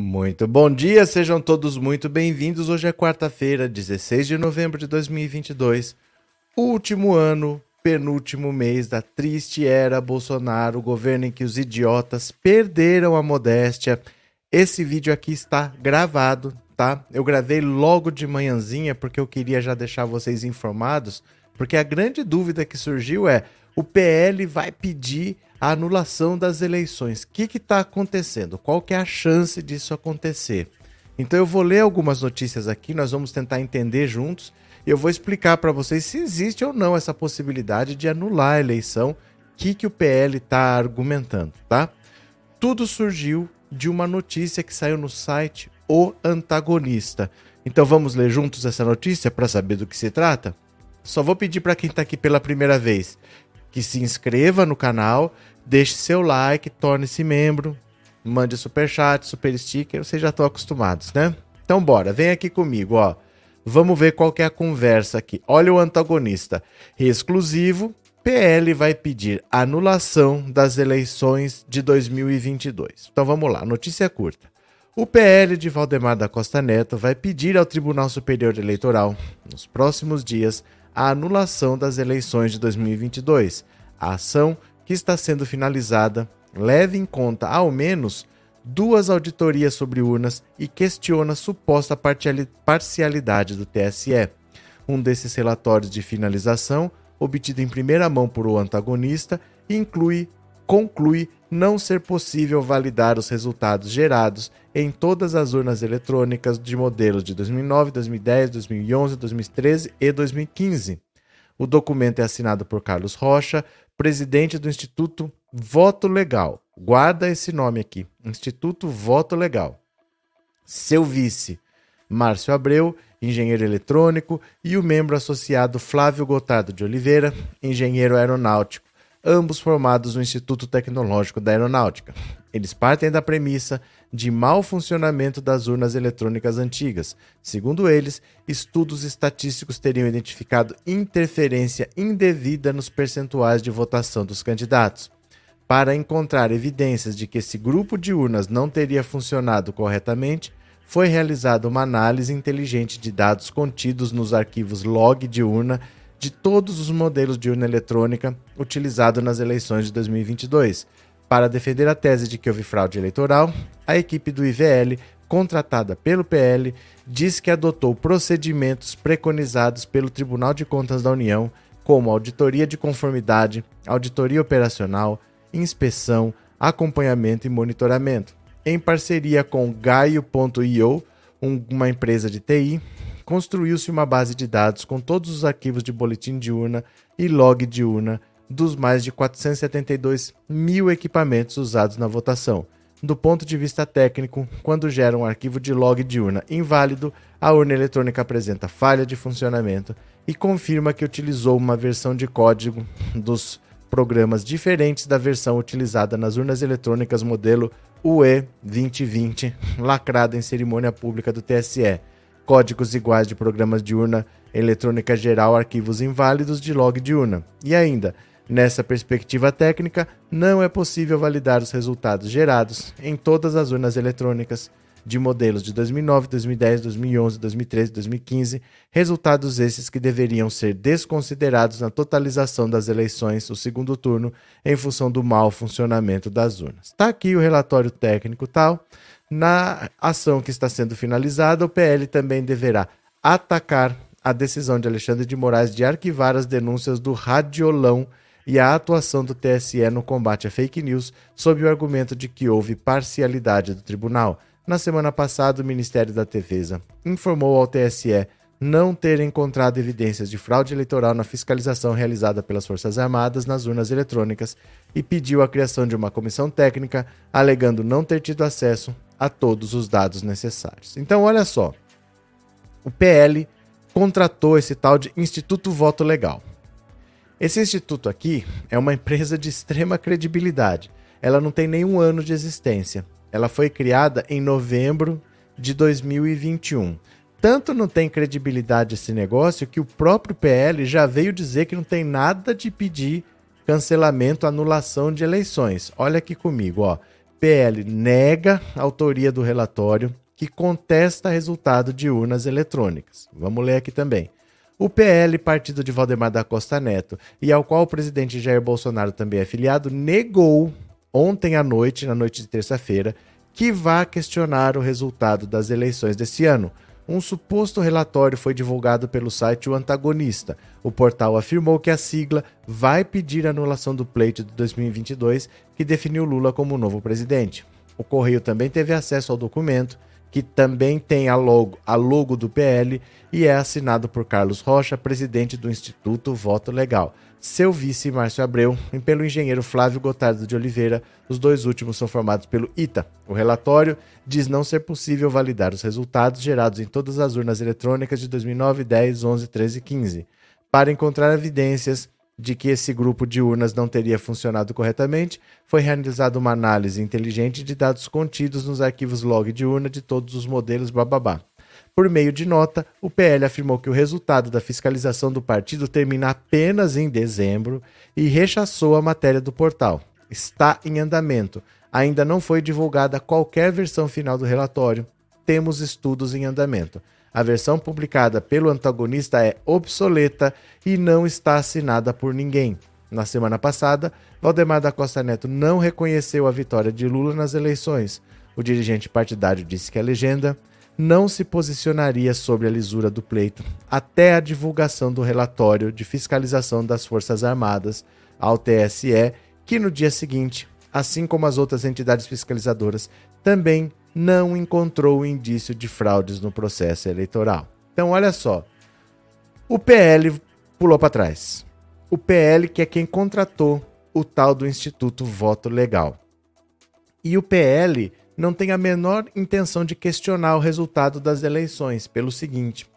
Muito bom dia, sejam todos muito bem-vindos. Hoje é quarta-feira, 16 de novembro de 2022, último ano, penúltimo mês da triste era Bolsonaro, governo em que os idiotas perderam a modéstia. Esse vídeo aqui está gravado, tá? Eu gravei logo de manhãzinha porque eu queria já deixar vocês informados, porque a grande dúvida que surgiu é: o PL vai pedir a anulação das eleições. O que está acontecendo? Qual que é a chance disso acontecer? Então eu vou ler algumas notícias aqui, nós vamos tentar entender juntos e eu vou explicar para vocês se existe ou não essa possibilidade de anular a eleição, o que, que o PL está argumentando, tá? Tudo surgiu de uma notícia que saiu no site O Antagonista. Então vamos ler juntos essa notícia para saber do que se trata? Só vou pedir para quem está aqui pela primeira vez que se inscreva no canal, deixe seu like, torne-se membro, mande super chat, super sticker, vocês já estão acostumados, né? Então bora, vem aqui comigo, ó. Vamos ver qual é a conversa aqui. Olha o antagonista. Exclusivo, PL vai pedir anulação das eleições de 2022. Então vamos lá, notícia curta. O PL de Valdemar da Costa Neto vai pedir ao Tribunal Superior Eleitoral, nos próximos dias, a anulação das eleições de 2022. A ação, que está sendo finalizada, leva em conta ao menos duas auditorias sobre urnas e questiona a suposta parcialidade do TSE. Um desses relatórios de finalização, obtido em primeira mão por o antagonista, inclui conclui não ser possível validar os resultados gerados em todas as urnas eletrônicas de modelos de 2009, 2010, 2011, 2013 e 2015. O documento é assinado por Carlos Rocha, presidente do Instituto Voto Legal. Guarda esse nome aqui: Instituto Voto Legal. Seu vice, Márcio Abreu, engenheiro eletrônico, e o membro associado Flávio Gotardo de Oliveira, engenheiro aeronáutico ambos formados no Instituto Tecnológico da Aeronáutica. Eles partem da premissa de mau funcionamento das urnas eletrônicas antigas. Segundo eles, estudos estatísticos teriam identificado interferência indevida nos percentuais de votação dos candidatos. Para encontrar evidências de que esse grupo de urnas não teria funcionado corretamente, foi realizada uma análise inteligente de dados contidos nos arquivos log de urna de todos os modelos de urna eletrônica utilizados nas eleições de 2022. Para defender a tese de que houve fraude eleitoral, a equipe do IVL, contratada pelo PL, diz que adotou procedimentos preconizados pelo Tribunal de Contas da União, como auditoria de conformidade, auditoria operacional, inspeção, acompanhamento e monitoramento. Em parceria com Gaio.io, uma empresa de TI, construiu-se uma base de dados com todos os arquivos de boletim de urna e log de urna dos mais de 472 mil equipamentos usados na votação. Do ponto de vista técnico, quando gera um arquivo de log de urna inválido, a urna eletrônica apresenta falha de funcionamento e confirma que utilizou uma versão de código dos programas diferentes da versão utilizada nas urnas eletrônicas modelo UE 2020, lacrada em cerimônia pública do TSE códigos iguais de programas de urna eletrônica geral, arquivos inválidos de log de urna. E ainda, nessa perspectiva técnica, não é possível validar os resultados gerados em todas as urnas eletrônicas de modelos de 2009, 2010, 2011, 2013, 2015, resultados esses que deveriam ser desconsiderados na totalização das eleições, o segundo turno, em função do mau funcionamento das urnas. Está aqui o relatório técnico tal. Na ação que está sendo finalizada, o PL também deverá atacar a decisão de Alexandre de Moraes de arquivar as denúncias do Radiolão e a atuação do TSE no combate a fake news, sob o argumento de que houve parcialidade do tribunal. Na semana passada, o Ministério da Defesa informou ao TSE não ter encontrado evidências de fraude eleitoral na fiscalização realizada pelas Forças Armadas nas urnas eletrônicas e pediu a criação de uma comissão técnica, alegando não ter tido acesso a todos os dados necessários. Então, olha só. O PL contratou esse tal de Instituto Voto Legal. Esse instituto aqui é uma empresa de extrema credibilidade. Ela não tem nenhum ano de existência. Ela foi criada em novembro de 2021. Tanto não tem credibilidade esse negócio que o próprio PL já veio dizer que não tem nada de pedir cancelamento, anulação de eleições. Olha aqui comigo, ó. PL nega a autoria do relatório que contesta resultado de urnas eletrônicas. Vamos ler aqui também. O PL, partido de Valdemar da Costa Neto, e ao qual o presidente Jair Bolsonaro também é filiado, negou ontem à noite, na noite de terça-feira, que vá questionar o resultado das eleições desse ano um suposto relatório foi divulgado pelo site O Antagonista. O portal afirmou que a sigla vai pedir a anulação do pleito de 2022 que definiu Lula como novo presidente. O Correio também teve acesso ao documento, que também tem a logo, a logo do PL e é assinado por Carlos Rocha, presidente do Instituto Voto Legal seu vice Márcio Abreu e pelo engenheiro Flávio Gotardo de Oliveira. Os dois últimos são formados pelo ITA. O relatório diz não ser possível validar os resultados gerados em todas as urnas eletrônicas de 2009, 10, 11, 13 e 15. Para encontrar evidências de que esse grupo de urnas não teria funcionado corretamente, foi realizada uma análise inteligente de dados contidos nos arquivos log de urna de todos os modelos bababá. Por meio de nota, o PL afirmou que o resultado da fiscalização do partido termina apenas em dezembro e rechaçou a matéria do portal. Está em andamento. Ainda não foi divulgada qualquer versão final do relatório. Temos estudos em andamento. A versão publicada pelo antagonista é obsoleta e não está assinada por ninguém. Na semana passada, Valdemar da Costa Neto não reconheceu a vitória de Lula nas eleições. O dirigente partidário disse que a legenda não se posicionaria sobre a lisura do pleito até a divulgação do relatório de fiscalização das Forças Armadas ao TSE, que no dia seguinte, assim como as outras entidades fiscalizadoras, também não encontrou indício de fraudes no processo eleitoral. Então, olha só. O PL pulou para trás. O PL que é quem contratou o tal do Instituto Voto Legal. E o PL não tem a menor intenção de questionar o resultado das eleições, pelo seguinte: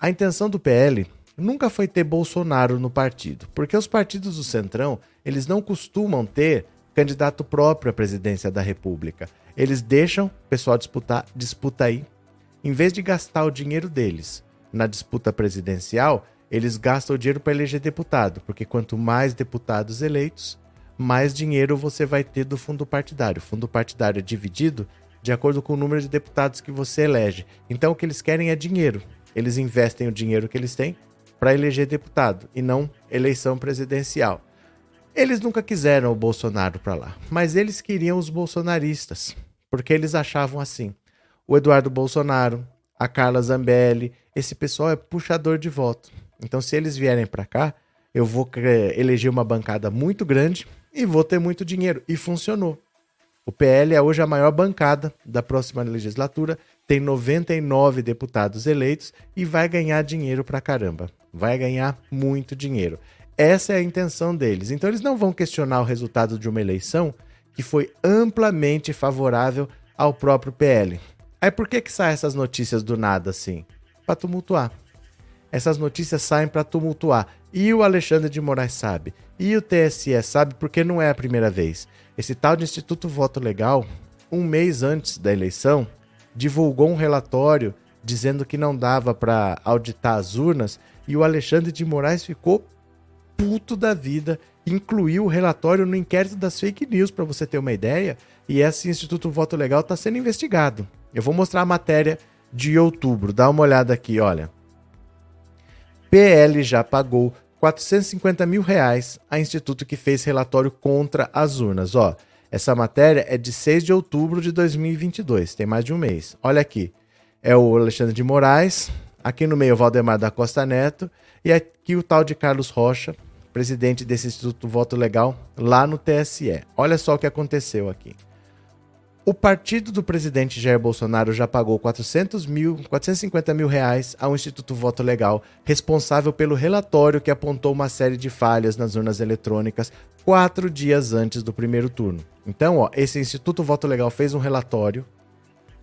a intenção do PL nunca foi ter Bolsonaro no partido, porque os partidos do Centrão, eles não costumam ter candidato próprio à presidência da República. Eles deixam o pessoal disputar, disputa aí. Em vez de gastar o dinheiro deles na disputa presidencial, eles gastam o dinheiro para eleger deputado, porque quanto mais deputados eleitos, mais dinheiro você vai ter do fundo partidário. O fundo partidário é dividido de acordo com o número de deputados que você elege. Então o que eles querem é dinheiro. Eles investem o dinheiro que eles têm para eleger deputado e não eleição presidencial. Eles nunca quiseram o Bolsonaro para lá, mas eles queriam os bolsonaristas, porque eles achavam assim: o Eduardo Bolsonaro, a Carla Zambelli, esse pessoal é puxador de voto. Então, se eles vierem para cá, eu vou eleger uma bancada muito grande e vou ter muito dinheiro. E funcionou. O PL é hoje a maior bancada da próxima legislatura, tem 99 deputados eleitos e vai ganhar dinheiro pra caramba. Vai ganhar muito dinheiro. Essa é a intenção deles. Então eles não vão questionar o resultado de uma eleição que foi amplamente favorável ao próprio PL. Aí por que que saem essas notícias do nada assim? Para tumultuar. Essas notícias saem para tumultuar. E o Alexandre de Moraes sabe. E o TSE sabe porque não é a primeira vez. Esse tal de Instituto Voto Legal, um mês antes da eleição, divulgou um relatório dizendo que não dava para auditar as urnas e o Alexandre de Moraes ficou puto da vida, incluiu o relatório no inquérito das fake news para você ter uma ideia, e esse Instituto Voto Legal está sendo investigado. Eu vou mostrar a matéria de outubro, dá uma olhada aqui, olha. PL já pagou 450 mil reais a instituto que fez relatório contra as urnas. Ó, essa matéria é de 6 de outubro de 2022, tem mais de um mês. Olha aqui, é o Alexandre de Moraes, aqui no meio o Valdemar da Costa Neto e aqui o tal de Carlos Rocha, presidente desse Instituto Voto Legal, lá no TSE. Olha só o que aconteceu aqui. O partido do presidente Jair Bolsonaro já pagou 400 mil, 450 mil reais ao Instituto Voto Legal, responsável pelo relatório que apontou uma série de falhas nas urnas eletrônicas quatro dias antes do primeiro turno. Então, ó, esse Instituto Voto Legal fez um relatório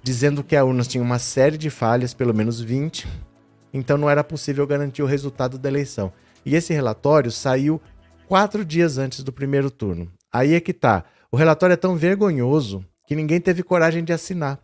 dizendo que a urna tinha uma série de falhas, pelo menos 20, então não era possível garantir o resultado da eleição. E esse relatório saiu quatro dias antes do primeiro turno. Aí é que tá. O relatório é tão vergonhoso que ninguém teve coragem de assinar.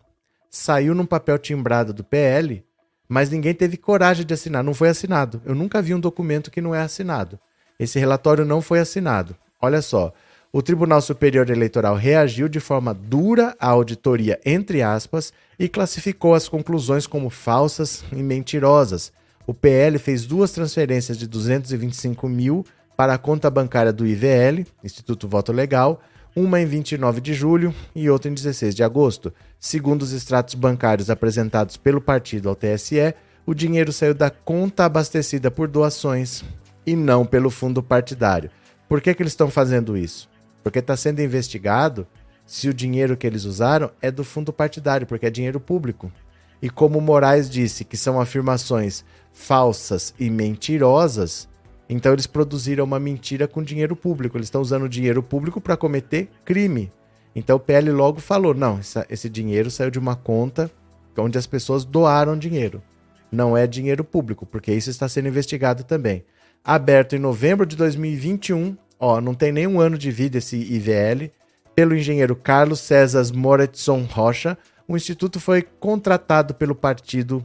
Saiu num papel timbrado do PL, mas ninguém teve coragem de assinar. Não foi assinado. Eu nunca vi um documento que não é assinado. Esse relatório não foi assinado. Olha só. O Tribunal Superior Eleitoral reagiu de forma dura à auditoria, entre aspas, e classificou as conclusões como falsas e mentirosas. O PL fez duas transferências de 225 mil para a conta bancária do IVL, Instituto Voto Legal, uma em 29 de julho e outra em 16 de agosto. Segundo os extratos bancários apresentados pelo partido ao TSE, o dinheiro saiu da conta abastecida por doações e não pelo fundo partidário. Por que, que eles estão fazendo isso? Porque está sendo investigado se o dinheiro que eles usaram é do fundo partidário, porque é dinheiro público. E como Moraes disse que são afirmações falsas e mentirosas, então eles produziram uma mentira com dinheiro público. Eles estão usando dinheiro público para cometer crime. Então o PL logo falou: não, esse dinheiro saiu de uma conta onde as pessoas doaram dinheiro. Não é dinheiro público, porque isso está sendo investigado também. Aberto em novembro de 2021, ó, não tem nenhum ano de vida esse IVL, pelo engenheiro Carlos César Moretson Rocha, o instituto foi contratado pelo partido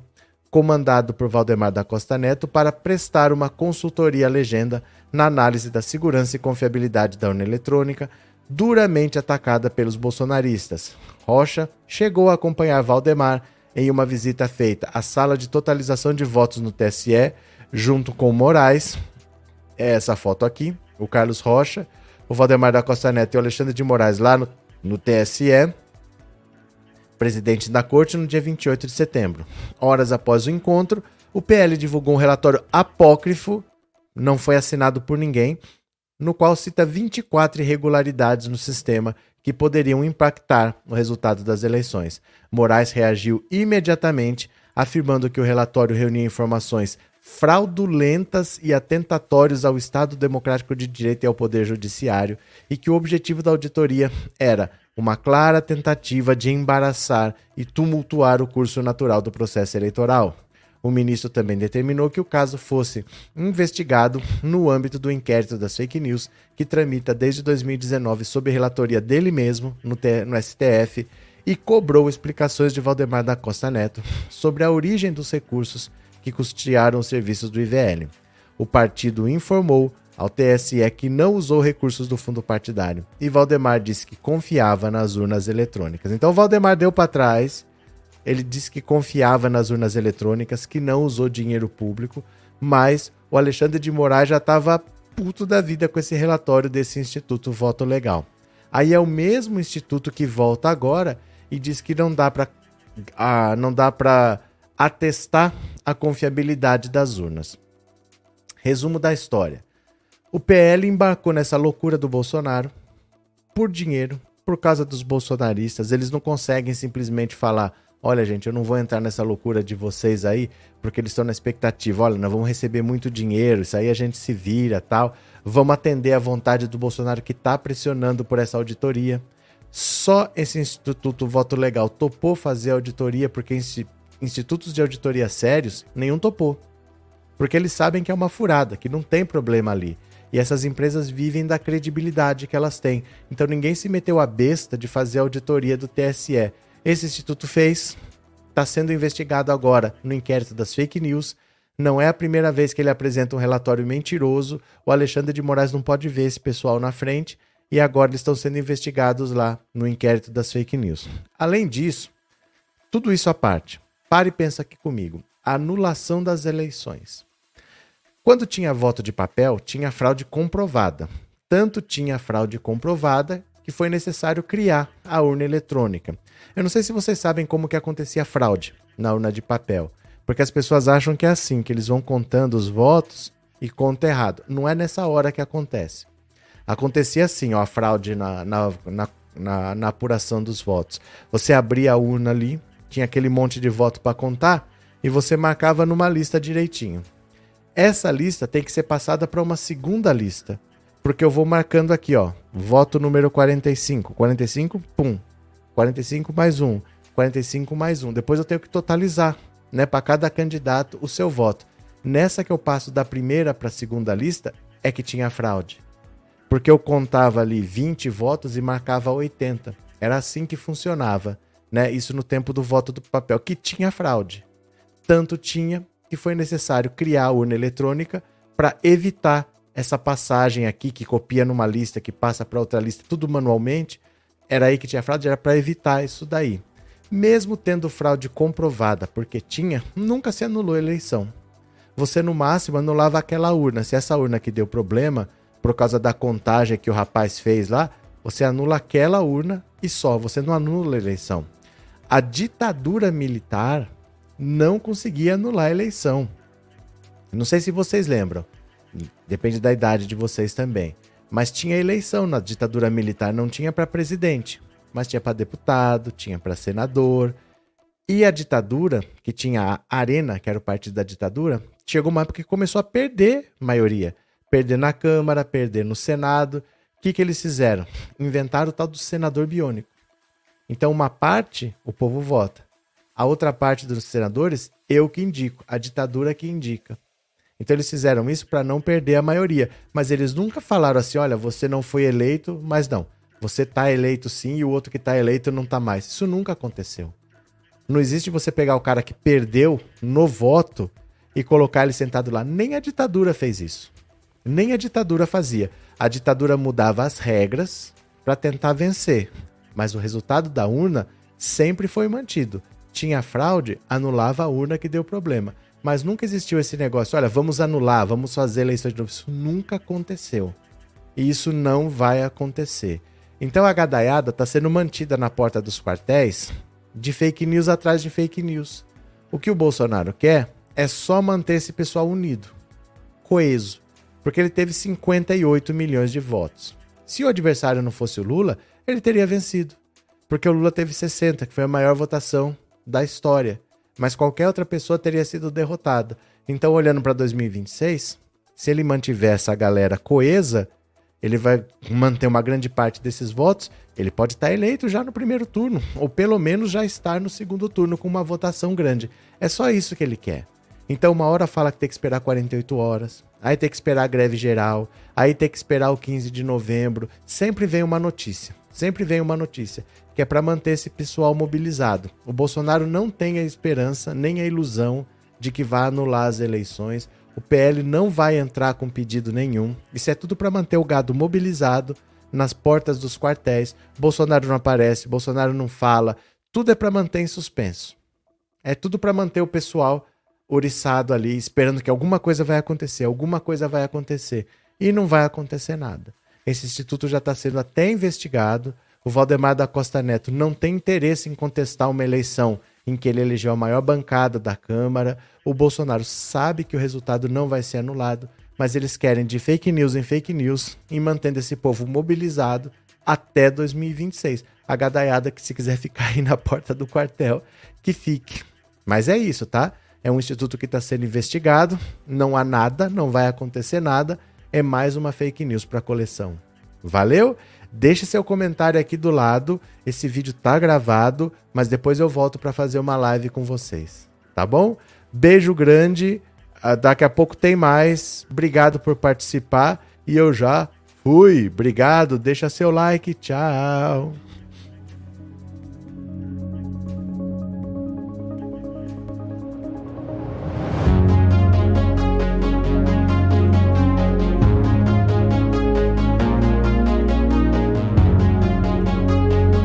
comandado por Valdemar da Costa Neto, para prestar uma consultoria à legenda na análise da segurança e confiabilidade da urna eletrônica, duramente atacada pelos bolsonaristas. Rocha chegou a acompanhar Valdemar em uma visita feita à sala de totalização de votos no TSE, junto com Moraes. É essa foto aqui, o Carlos Rocha, o Valdemar da Costa Neto e o Alexandre de Moraes lá no, no TSE presidente da corte no dia 28 de setembro. Horas após o encontro, o PL divulgou um relatório apócrifo, não foi assinado por ninguém, no qual cita 24 irregularidades no sistema que poderiam impactar o resultado das eleições. Moraes reagiu imediatamente, afirmando que o relatório reunia informações fraudulentas e atentatórios ao Estado Democrático de Direito e ao Poder Judiciário, e que o objetivo da auditoria era uma clara tentativa de embaraçar e tumultuar o curso natural do processo eleitoral. O ministro também determinou que o caso fosse investigado no âmbito do inquérito das fake news, que tramita desde 2019 sob relatoria dele mesmo no, no STF, e cobrou explicações de Valdemar da Costa Neto sobre a origem dos recursos que custearam os serviços do IVL. O partido informou ao TSE que não usou recursos do fundo partidário. E Valdemar disse que confiava nas urnas eletrônicas. Então Valdemar deu para trás. Ele disse que confiava nas urnas eletrônicas, que não usou dinheiro público, mas o Alexandre de Moraes já estava puto da vida com esse relatório desse instituto Voto Legal. Aí é o mesmo instituto que volta agora e diz que não dá para não dá para atestar a confiabilidade das urnas. Resumo da história. O PL embarcou nessa loucura do Bolsonaro por dinheiro, por causa dos bolsonaristas. Eles não conseguem simplesmente falar: olha, gente, eu não vou entrar nessa loucura de vocês aí, porque eles estão na expectativa: olha, nós vamos receber muito dinheiro, isso aí a gente se vira tal. Vamos atender a vontade do Bolsonaro que está pressionando por essa auditoria. Só esse Instituto Voto Legal topou fazer auditoria, porque institutos de auditoria sérios, nenhum topou. Porque eles sabem que é uma furada, que não tem problema ali. E essas empresas vivem da credibilidade que elas têm. Então ninguém se meteu a besta de fazer a auditoria do TSE. Esse instituto fez, está sendo investigado agora no inquérito das fake news. Não é a primeira vez que ele apresenta um relatório mentiroso. O Alexandre de Moraes não pode ver esse pessoal na frente. E agora eles estão sendo investigados lá no inquérito das fake news. Além disso, tudo isso à parte, pare e pensa aqui comigo. Anulação das eleições. Quando tinha voto de papel, tinha fraude comprovada. Tanto tinha fraude comprovada que foi necessário criar a urna eletrônica. Eu não sei se vocês sabem como que acontecia a fraude na urna de papel, porque as pessoas acham que é assim, que eles vão contando os votos e conta errado. Não é nessa hora que acontece. Acontecia assim, ó, a fraude na, na, na na, na apuração dos votos. Você abria a urna ali, tinha aquele monte de voto para contar e você marcava numa lista direitinho. Essa lista tem que ser passada para uma segunda lista, porque eu vou marcando aqui, ó, voto número 45, 45, pum, 45 mais um, 45 mais um. Depois eu tenho que totalizar, né, para cada candidato o seu voto. Nessa que eu passo da primeira para a segunda lista é que tinha fraude. Porque eu contava ali 20 votos e marcava 80. Era assim que funcionava, né? Isso no tempo do voto do papel, que tinha fraude. Tanto tinha que foi necessário criar a urna eletrônica para evitar essa passagem aqui que copia numa lista, que passa para outra lista, tudo manualmente. Era aí que tinha fraude, era para evitar isso daí. Mesmo tendo fraude comprovada, porque tinha, nunca se anulou a eleição. Você no máximo anulava aquela urna. Se essa urna que deu problema, por causa da contagem que o rapaz fez lá, você anula aquela urna e só, você não anula a eleição. A ditadura militar não conseguia anular a eleição. Não sei se vocês lembram, depende da idade de vocês também. Mas tinha eleição na ditadura militar, não tinha para presidente, mas tinha para deputado, tinha para senador. E a ditadura, que tinha a Arena, que era o partido da ditadura, chegou uma época que começou a perder maioria perder na Câmara, perder no Senado. O que, que eles fizeram? Inventaram o tal do senador biônico. Então, uma parte, o povo vota. A outra parte dos senadores, eu que indico, a ditadura que indica. Então, eles fizeram isso para não perder a maioria. Mas eles nunca falaram assim: olha, você não foi eleito, mas não. Você tá eleito sim e o outro que tá eleito não tá mais. Isso nunca aconteceu. Não existe você pegar o cara que perdeu no voto e colocar ele sentado lá. Nem a ditadura fez isso. Nem a ditadura fazia. A ditadura mudava as regras para tentar vencer, mas o resultado da urna sempre foi mantido. Tinha fraude, anulava a urna que deu problema. Mas nunca existiu esse negócio, olha, vamos anular, vamos fazer eleições de novo. Isso nunca aconteceu. E isso não vai acontecer. Então a gadaiada está sendo mantida na porta dos quartéis de fake news atrás de fake news. O que o Bolsonaro quer é só manter esse pessoal unido, coeso porque ele teve 58 milhões de votos. Se o adversário não fosse o Lula, ele teria vencido, porque o Lula teve 60, que foi a maior votação da história, mas qualquer outra pessoa teria sido derrotada. Então, olhando para 2026, se ele mantiver essa galera coesa, ele vai manter uma grande parte desses votos, ele pode estar eleito já no primeiro turno, ou pelo menos já estar no segundo turno com uma votação grande. É só isso que ele quer. Então, uma hora fala que tem que esperar 48 horas, aí tem que esperar a greve geral, aí tem que esperar o 15 de novembro. Sempre vem uma notícia, sempre vem uma notícia, que é para manter esse pessoal mobilizado. O Bolsonaro não tem a esperança nem a ilusão de que vai anular as eleições. O PL não vai entrar com pedido nenhum. Isso é tudo para manter o gado mobilizado nas portas dos quartéis. Bolsonaro não aparece, Bolsonaro não fala. Tudo é para manter em suspenso. É tudo para manter o pessoal oriçado ali, esperando que alguma coisa vai acontecer, alguma coisa vai acontecer. E não vai acontecer nada. Esse instituto já está sendo até investigado. O Valdemar da Costa Neto não tem interesse em contestar uma eleição em que ele elegeu a maior bancada da Câmara. O Bolsonaro sabe que o resultado não vai ser anulado, mas eles querem de fake news em fake news e mantendo esse povo mobilizado até 2026. A gadaiada que se quiser ficar aí na porta do quartel, que fique. Mas é isso, tá? É um instituto que está sendo investigado, não há nada, não vai acontecer nada, é mais uma fake news para a coleção. Valeu? Deixe seu comentário aqui do lado. Esse vídeo tá gravado, mas depois eu volto para fazer uma live com vocês. Tá bom? Beijo grande. Ah, daqui a pouco tem mais. Obrigado por participar e eu já fui. Obrigado. Deixa seu like. Tchau.